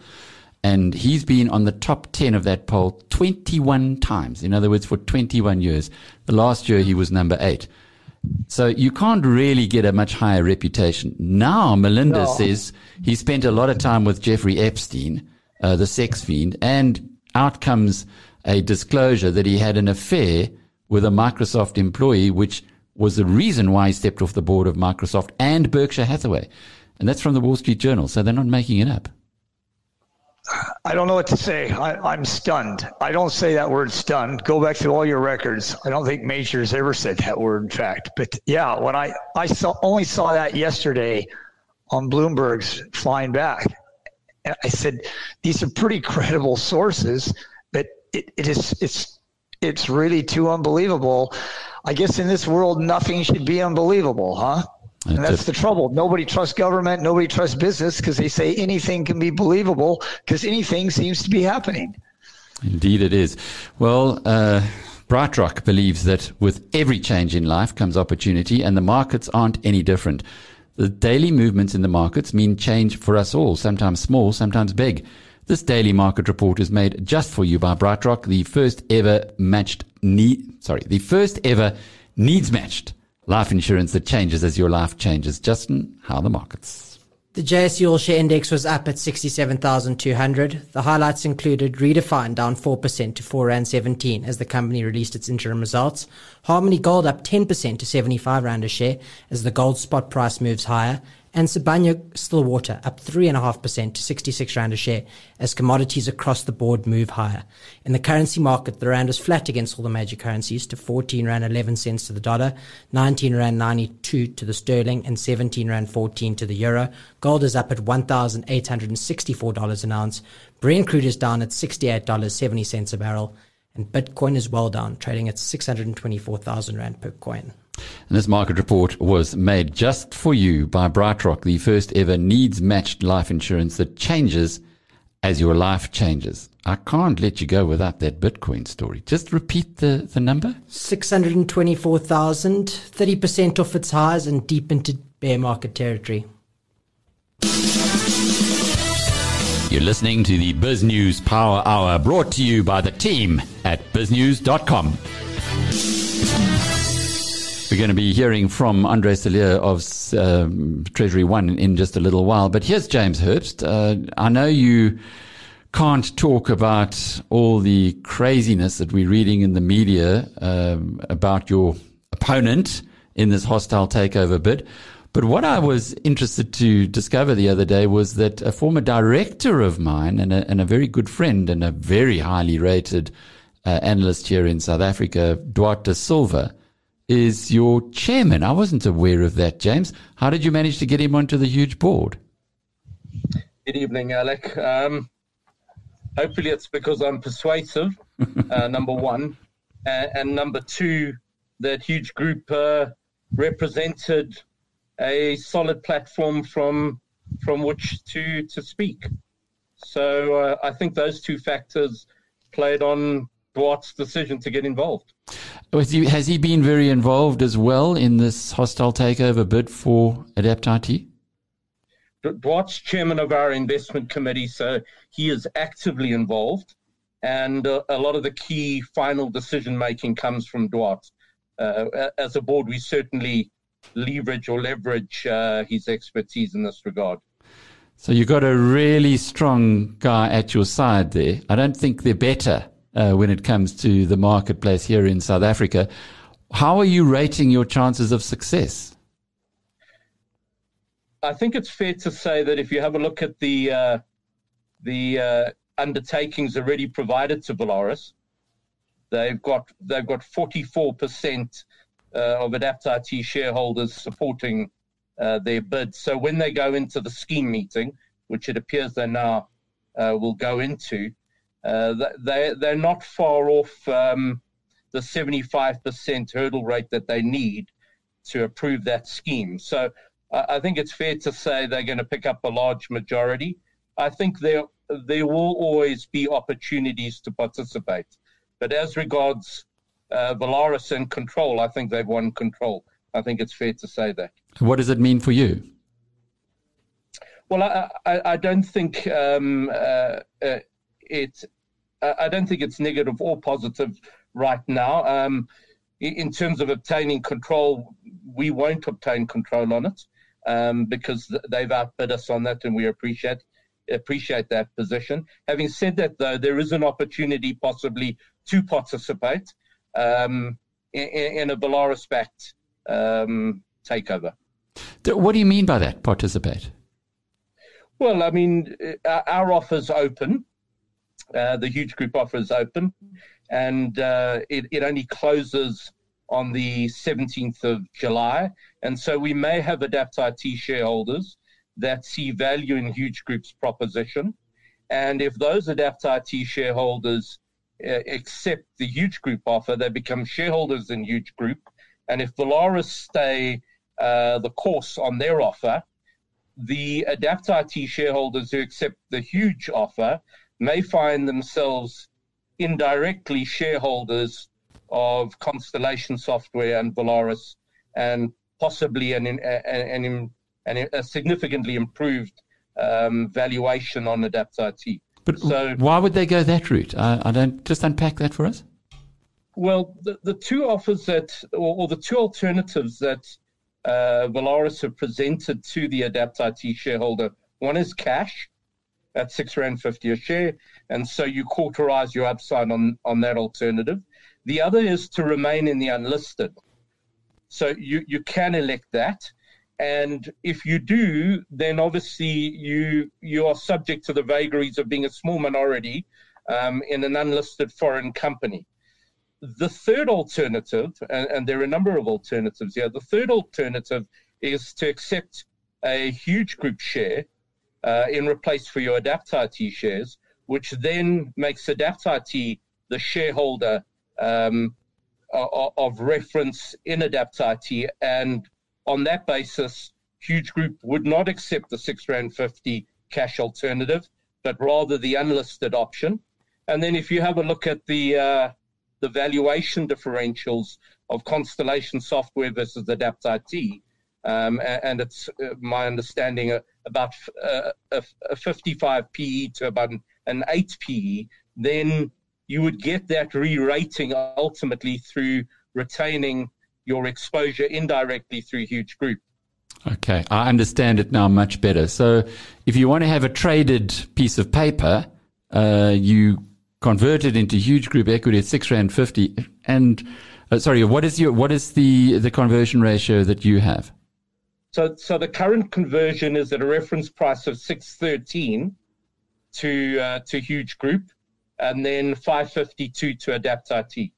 And he's been on the top 10 of that poll 21 times. In other words, for 21 years. The last year he was number eight. So you can't really get a much higher reputation. Now Melinda no. says he spent a lot of time with Jeffrey Epstein, uh, the sex fiend, and out comes a disclosure that he had an affair with a Microsoft employee, which was the reason why he stepped off the board of Microsoft and Berkshire Hathaway. And that's from the Wall Street Journal. So they're not making it up. I don't know what to say. I, am stunned. I don't say that word stunned. Go back to all your records. I don't think Majors ever said that word, in fact. But yeah, when I, I saw, only saw that yesterday on Bloomberg's flying back, I said, these are pretty credible sources it, it is it's it's really too unbelievable. I guess in this world, nothing should be unbelievable, huh? And that's the trouble. Nobody trusts government. Nobody trusts business because they say anything can be believable because anything seems to be happening. Indeed, it is. Well, uh, BrightRock believes that with every change in life comes opportunity, and the markets aren't any different. The daily movements in the markets mean change for us all, sometimes small, sometimes big. This daily market report is made just for you by BrightRock, the first ever matched need, sorry, the first ever needs matched life insurance that changes as your life changes. Justin, how are the markets? The JSE All Share Index was up at 67,200. The highlights included Redefine down 4% to 4 Rand 17 as the company released its interim results. Harmony Gold up 10% to 75 Rand a share as the gold spot price moves higher and Sibanye Stillwater up 3.5% to 66 Rand a share as commodities across the board move higher. In the currency market, the Rand was flat against all the major currencies to 14 Rand 11 cents to the dollar, 19 Rand 92 to the sterling, and 17 Rand 14 to the euro. Gold is up at $1,864 an ounce. Brent crude is down at $68.70 a barrel. And Bitcoin is well down, trading at 624,000 Rand per coin. And this market report was made just for you by BrightRock, the first ever needs matched life insurance that changes as your life changes. I can't let you go without that Bitcoin story. Just repeat the, the number 624,000, 30% off its highs and deep into bear market territory. You're listening to the Biz News Power Hour brought to you by the team at biznews.com. We're going to be hearing from Andre Cilliers of um, Treasury One in just a little while. But here's James Herbst. Uh, I know you can't talk about all the craziness that we're reading in the media um, about your opponent in this hostile takeover bid. But what I was interested to discover the other day was that a former director of mine and a, and a very good friend and a very highly rated uh, analyst here in South Africa, Duarte Silva, is your chairman. I wasn't aware of that, James. How did you manage to get him onto the huge board? Good evening, Alec. Um, hopefully, it's because I'm persuasive, uh, number one. And, and, number two, that Huge Group uh, represented a solid platform from from which to to speak. So uh, I think those two factors played on Duarte's decision to get involved. Has he, has he been very involved as well in this hostile takeover bid for Adapt IT? Duarte's chairman of our investment committee, so he is actively involved, and uh, a lot of the key final decision making comes from Duarte. Uh, as a board, we certainly leverage or leverage uh, his expertise in this regard. So you've got a really strong guy at your side there. I don't think they're better uh, when it comes to the marketplace here in South Africa. How are you rating your chances of success? I think it's fair to say that if you have a look at the uh, the uh, undertakings already provided to Volaris, they've got they've got 44 percent uh, of Adapt IT shareholders supporting uh, their bid. So when they go into the scheme meeting, which it appears they now uh, will go into, uh, they they're not far off um, the 75% hurdle rate that they need to approve that scheme. So I think it's fair to say they're going to pick up a large majority. I think there there will always be opportunities to participate, but as regards uh, Volaris and control, I think they've won control. I think it's fair to say that. What does it mean for you? Well, I, I, I don't think um, uh, uh, it. I don't think it's negative or positive right now. Um, in terms of obtaining control, we won't obtain control on it um, because they've outbid us on that, and we appreciate appreciate that position. Having said that, though, there is an opportunity possibly to participate um, in, in, a Volaris-backed um, takeover. What do you mean by that? Participate? Well, I mean, uh, our offer's open. Uh, the Huge Group offer is open, and uh, it, it only closes on the 17th of July. And so we may have Adapt IT shareholders that see value in Huge Group's proposition. And if those Adapt IT shareholders uh, accept the Huge Group offer, they become shareholders in Huge Group. And if Volaris stay uh, the course on their offer, the Adapt IT shareholders who accept the Huge offer may find themselves indirectly shareholders of Constellation Software and Volaris, and possibly an, an, an, an a significantly improved um, valuation on Adapt IT. But so, why would they go that route? I, I don't just unpack that for us. Well, the, the two offers that, or, or the two alternatives that uh, Volaris have presented to the Adapt IT shareholder, one is cash at six rand fifty a share, and so you cauterize your upside on on that alternative. The other is to remain in the unlisted. So you, you can elect that. And if you do, then obviously you you are subject to the vagaries of being a small minority um, in an unlisted foreign company. The third alternative, and, and, there are a number of alternatives here, the third alternative is to accept a huge group share uh, in replace for your Adapt IT shares, which then makes Adapt IT the shareholder um, of reference in Adapt IT. And on that basis, Huge Group would not accept the six rand fifty cash alternative, but rather the unlisted option. And then if you have a look at the uh, the valuation differentials of Constellation Software versus Adapt IT, um, and, it's uh, my understanding uh, about uh, a, a 55 PE to about an 8 PE, then you would get that re-rating ultimately through retaining your exposure indirectly through Huge Group. Okay, I understand it now much better. So, if you want to have a traded piece of paper, uh, you convert it into Huge Group equity at six rand fifty. And uh, sorry, what is your what is the the conversion ratio that you have? So, so the current conversion is at a reference price of six thirteen to uh, to Huge Group, and then 552 to Adapt IT.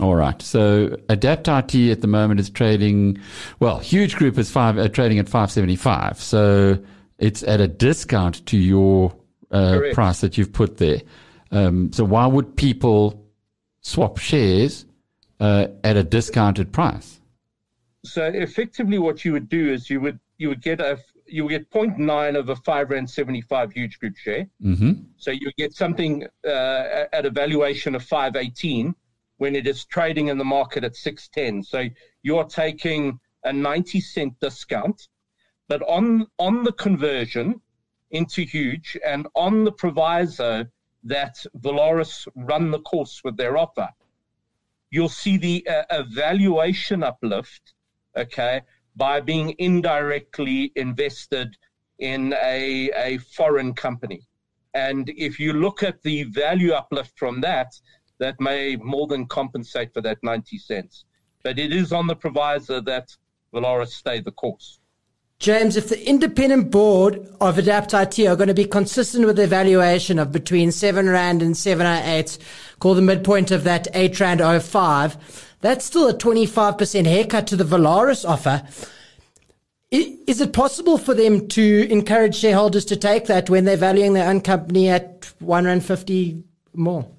All right. So Adapt IT at the moment is trading, well, Huge Group is five, uh, trading at 575. So it's at a discount to your uh, price that you've put there. Um, so why would people swap shares uh, at a discounted price? So effectively, what you would do is you would you would get a you get 0.9 of a 5 Rand 75 Huge Group share. Mm-hmm. So you get something uh, at a valuation of 518 when it is trading in the market at 610. So you're taking a 90 cent discount. But on, on the conversion into huge and on the proviso that Volaris run the course with their offer, you'll see the uh, evaluation uplift, okay, by being indirectly invested in a, a foreign company. And if you look at the value uplift from that, that may more than compensate for that 90 cents. but it is on the proviso that Volaris stay the course. James, if the independent board of Adapt IT are going to be consistent with the valuation of between 7 Rand and 708, call the midpoint of that 8 Rand 05, that's still a 25% haircut to the Volaris offer. Is it possible for them to encourage shareholders to take that when they're valuing their own company at 1 Rand 50 more?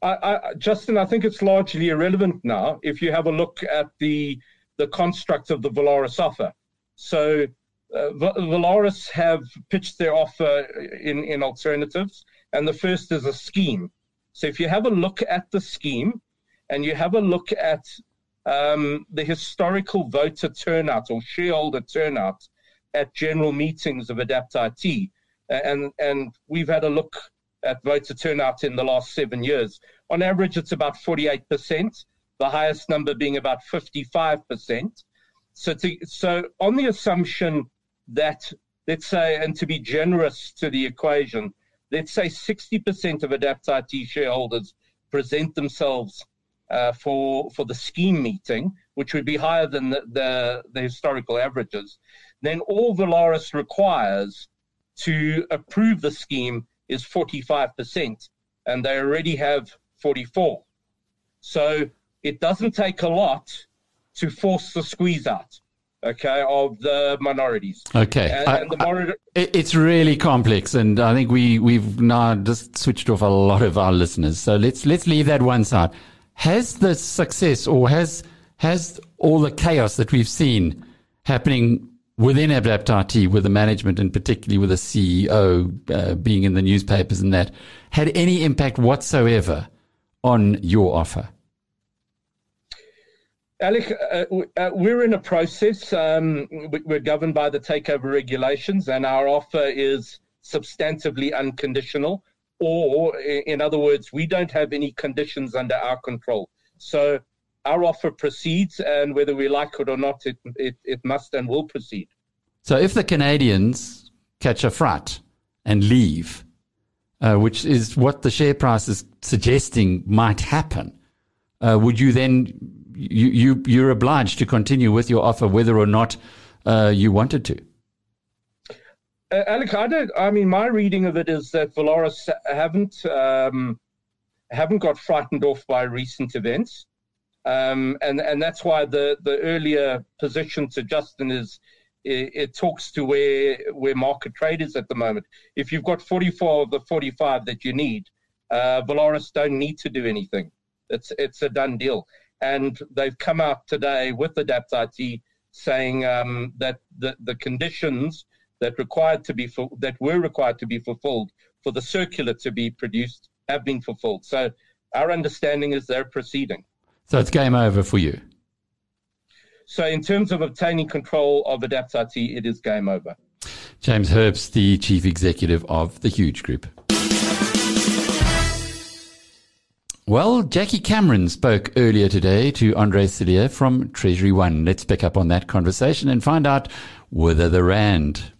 I, I, Justin, I think it's largely irrelevant now if you have a look at the the construct of the Volaris offer. So uh, Volaris have pitched their offer in, in alternatives, and the first is a scheme. So if you have a look at the scheme and you have a look at um, the historical voter turnout or shareholder turnout at general meetings of Adapt IT, and, and we've had a look at voter turnout in the last seven years. On average, it's about 48%, the highest number being about 55%. So, to, so on the assumption that, let's say, and to be generous to the equation, let's say 60% of Adapt IT shareholders present themselves uh, for for the scheme meeting, which would be higher than the, the, the historical averages, then all Volaris requires to approve the scheme is 45%, and they already have 44. So it doesn't take a lot to force the squeeze out okay, of the minorities. Okay. And, I, and the I, it's really complex, and I think we, we've now just switched off a lot of our listeners. So let's, let's leave that one side. Has the success or has, has all the chaos that we've seen happening within Adapt IT, with the management and particularly with the CEO uh, being in the newspapers and that, had any impact whatsoever on your offer? Alec, uh, uh, we're in a process. Um, we're governed by the takeover regulations, and our offer is substantively unconditional. Or, in other words, we don't have any conditions under our control. So our offer proceeds, and whether we like it or not, it, it, it must and will proceed. So if the Canadians catch a fright and leave, uh, which is what the share price is suggesting might happen, uh, would you then you, you you're obliged to continue with your offer whether or not uh, you wanted to. Uh, Alec, I don't. I mean, my reading of it is that Volaris haven't um, haven't got frightened off by recent events, um, and and that's why the the earlier position to Justin is it, it, talks to where where market trade is at the moment. If you've got 44 of the 45 that you need, uh, don't need to do anything. It's it's a done deal and they've come out today with Adapt IT saying um, that the, the conditions that required to be that were required to be fulfilled for the circular to be produced have been fulfilled. So our understanding is they're proceeding. So it's game over for you. So in terms of obtaining control of Adapt IT, it is game over. James Herbst, the chief executive of the Huge Group. Well, Jackie Cameron spoke earlier today to Andre Cilliers from Treasury One. Let's pick up on that conversation and find out whether the Rand.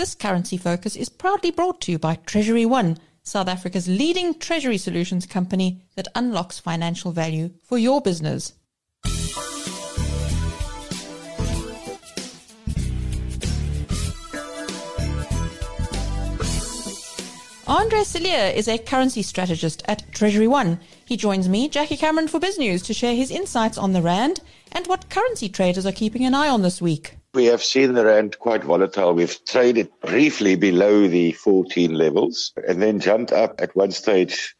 This currency focus is proudly brought to you by Treasury One, South Africa's leading treasury solutions company that unlocks financial value for your business. Andre Cilliers is a currency strategist at Treasury One. He joins me, Jackie Cameron, for Biz News to share his insights on the Rand and what currency traders are keeping an eye on this week. We have seen the Rand quite volatile. We've traded briefly below the 14 levels and then jumped up at one stage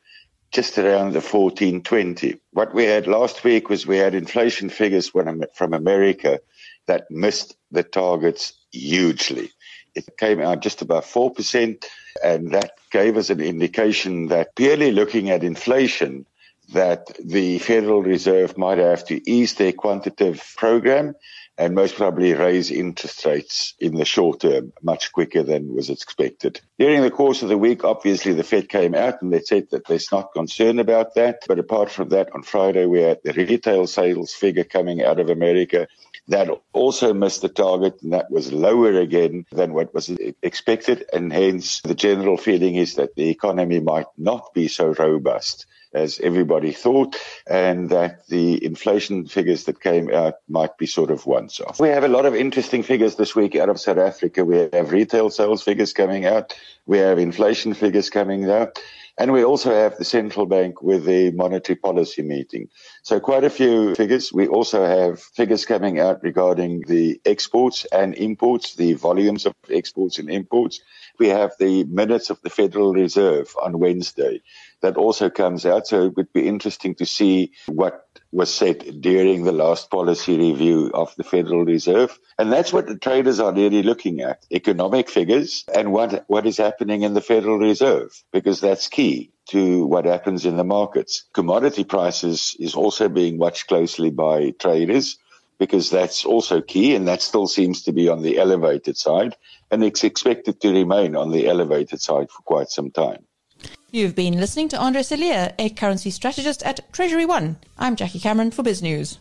just around the 1420. What we had last week was we had inflation figures from America that missed the targets hugely. It came out just about 4%, and that gave us an indication that purely looking at inflation, that the Federal Reserve might have to ease their quantitative program and most probably raise interest rates in the short term much quicker than was expected. During the course of the week, obviously the Fed came out and they said that they're not concerned about that. But apart from that, on Friday we had the retail sales figure coming out of America That also missed the target, and that was lower again than what was expected. And hence, the general feeling is that the economy might not be so robust as everybody thought, and that the inflation figures that came out might be sort of once off. We have a lot of interesting figures this week out of South Africa. We have retail sales figures coming out. We have inflation figures coming out. And we also have the central bank with the monetary policy meeting. So quite a few figures. We also have figures coming out regarding the exports and imports, the volumes of exports and imports. We have the minutes of the Federal Reserve on Wednesday that also comes out. So it would be interesting to see what was said during the last policy review of the Federal Reserve. And that's what the traders are really looking at, economic figures and what, what is happening in the Federal Reserve, because that's key to what happens in the markets. Commodity prices is also being watched closely by traders because that's also key and that still seems to be on the elevated side and it's expected to remain on the elevated side for quite some time. You've been listening to Andre Cilliers, a currency strategist at Treasury One. I'm Jackie Cameron for Biz News.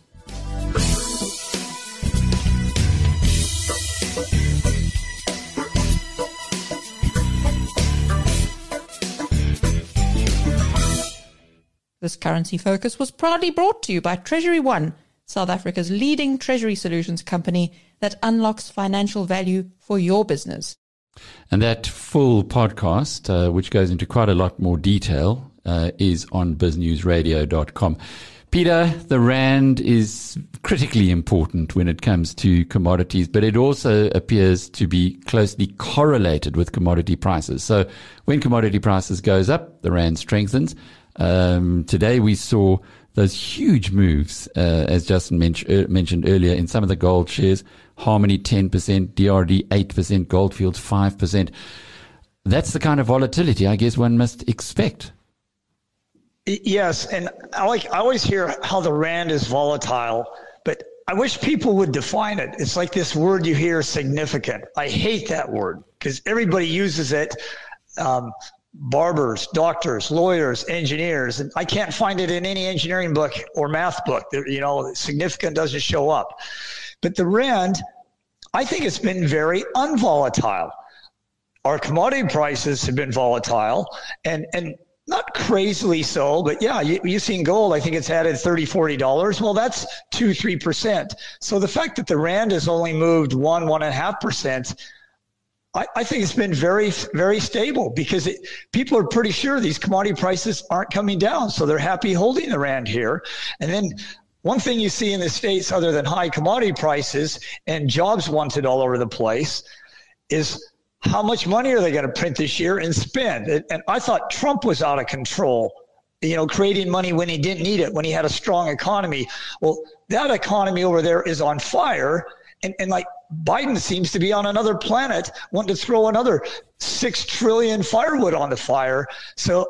This currency focus was proudly brought to you by Treasury One, South Africa's leading treasury solutions company that unlocks financial value for your business. And that full podcast, uh, which goes into quite a lot more detail, uh, is on biznewsradio.com. Peter, the Rand is critically important when it comes to commodities, but it also appears to be closely correlated with commodity prices. So when commodity prices goes up, the Rand strengthens. Um, today we saw those huge moves, uh, as Justin men- uh, mentioned earlier, in some of the gold shares. Harmony 10%, DRD 8%, Goldfields 5%. That's the kind of volatility I guess one must expect. Yes, and I like I always hear how the rand is volatile, but I wish people would define it. It's like this word you hear significant. I hate that word because everybody uses it. Um, barbers, doctors, lawyers, engineers, and I can't find it in any engineering book or math book. You know, significant doesn't show up. But the rand, I think it's been very unvolatile. Our commodity prices have been volatile and, and not crazily so, but yeah, you, you've seen gold. I think it's added $30, 40 dollars. Well, that's two, three percent. So the fact that the rand has only moved one, one and a half percent, I, I think it's been very, very stable because it, people are pretty sure these commodity prices aren't coming down. So they're happy holding the rand here. And then one thing you see in the States, other than high commodity prices and jobs wanted all over the place, is how much money are they going to print this year and spend? And I thought Trump was out of control, you know, creating money when he didn't need it, when he had a strong economy. Well, that economy over there is on fire. And, and like Biden seems to be on another planet, wanting to throw another six trillion firewood on the fire. So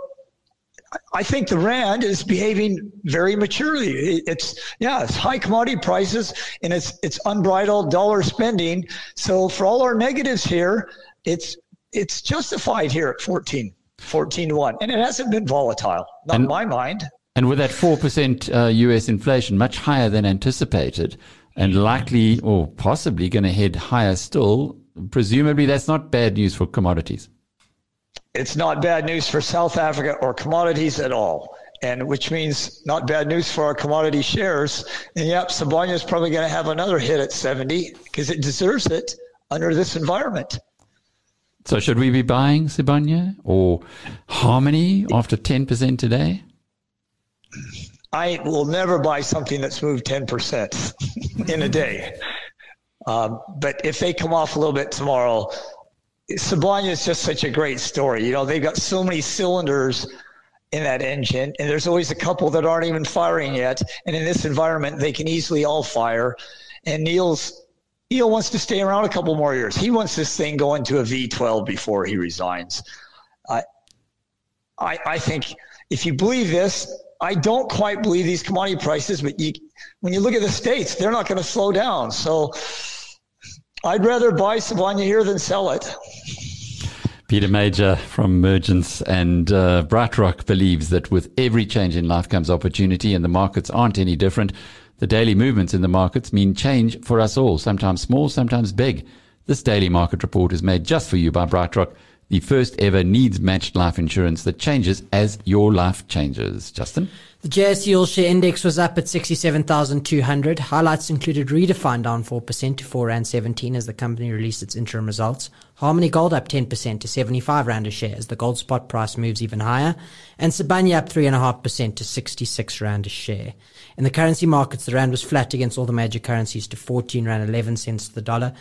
I think the rand is behaving very maturely. It's yeah, it's high commodity prices and it's it's unbridled dollar spending. So for all our negatives here, it's it's justified here at 14, 14 to 1. And it hasn't been volatile, not and, in my mind. And with that 4% uh, US inflation, much higher than anticipated, and likely or possibly going to head higher still, presumably that's not bad news for commodities it's not bad news for South Africa or commodities at all. And which means not bad news for our commodity shares. And yep, Sibanye is probably going to have another hit at 70 because it deserves it under this environment. So should we be buying Sibanye or Harmony after 10% today? I will never buy something that's moved 10% in a day. Um, but if they come off a little bit tomorrow, Sibanye is just such a great story. You know, they've got so many cylinders in that engine, and there's always a couple that aren't even firing yet. And in this environment, they can easily all fire. And Neal's Neal wants to stay around a couple more years. He wants this thing going to a V12 before he resigns. I, I, I think if you believe this, I don't quite believe these commodity prices, but you, when you look at the states, they're not going to slow down. So I'd rather buy Sibanye here than sell it. Peter Major from Mergence and uh, BrightRock believes that with every change in life comes opportunity, and the markets aren't any different. The daily movements in the markets mean change for us all, sometimes small, sometimes big. This daily market report is made just for you by BrightRock, the first ever needs matched life insurance that changes as your life changes. Justin? The JSE Share Index was up at 67,200. Highlights included Redefine down 4% to 4 Rand 17 as the company released its interim results. Harmony Gold up 10% to 75 Rand a share as the gold spot price moves even higher. And Sibanye up 3.5% to 66 Rand a share. In the currency markets, the Rand was flat against all the major currencies to 14 Rand 11 cents to the dollar.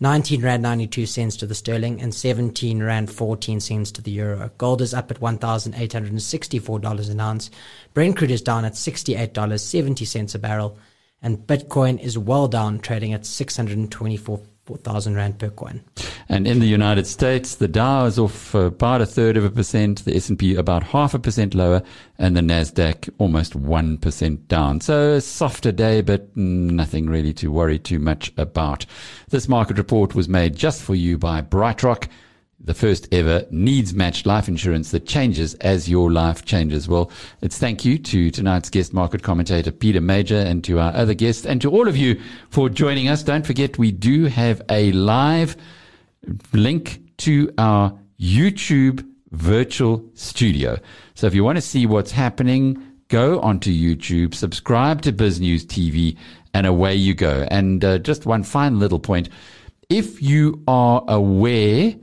19 Rand 92 cents to the sterling and 17 Rand 14 cents to the euro. Gold is up at $1,864 an ounce. Brent crude is down at $68.70 a barrel. And Bitcoin is well down, trading at 624,000 Rand per coin. And in the United States, the Dow is off uh, about a third of a percent, the S&P about half a percent lower, and the Nasdaq almost 1% down. So a softer day, but nothing really to worry too much about. This market report was made just for you by BrightRock the first ever needs matched life insurance that changes as your life changes. Well, it's thank you to tonight's guest market commentator, Peter Major, and to our other guests, and to all of you for joining us. Don't forget, we do have a live link to our YouTube virtual studio. So if you want to see what's happening, go onto YouTube, subscribe to BizNews TV, and away you go. And uh, just one final little point. If you are aware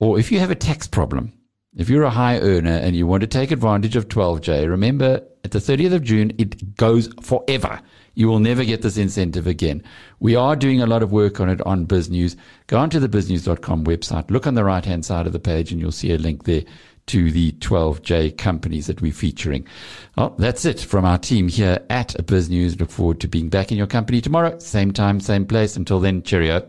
or if you have a tax problem, if you're a high earner and you want to take advantage of 12J, remember at the 30th of June, it goes forever. You will never get this incentive again. We are doing a lot of work on it on BizNews. Go onto the biznews.com website, look on the right hand side of the page, and you'll see a link there to the 12J companies that we're featuring. Well, that's it from our team here at BizNews. Look forward to being back in your company tomorrow, same time, same place. Until then, cheerio.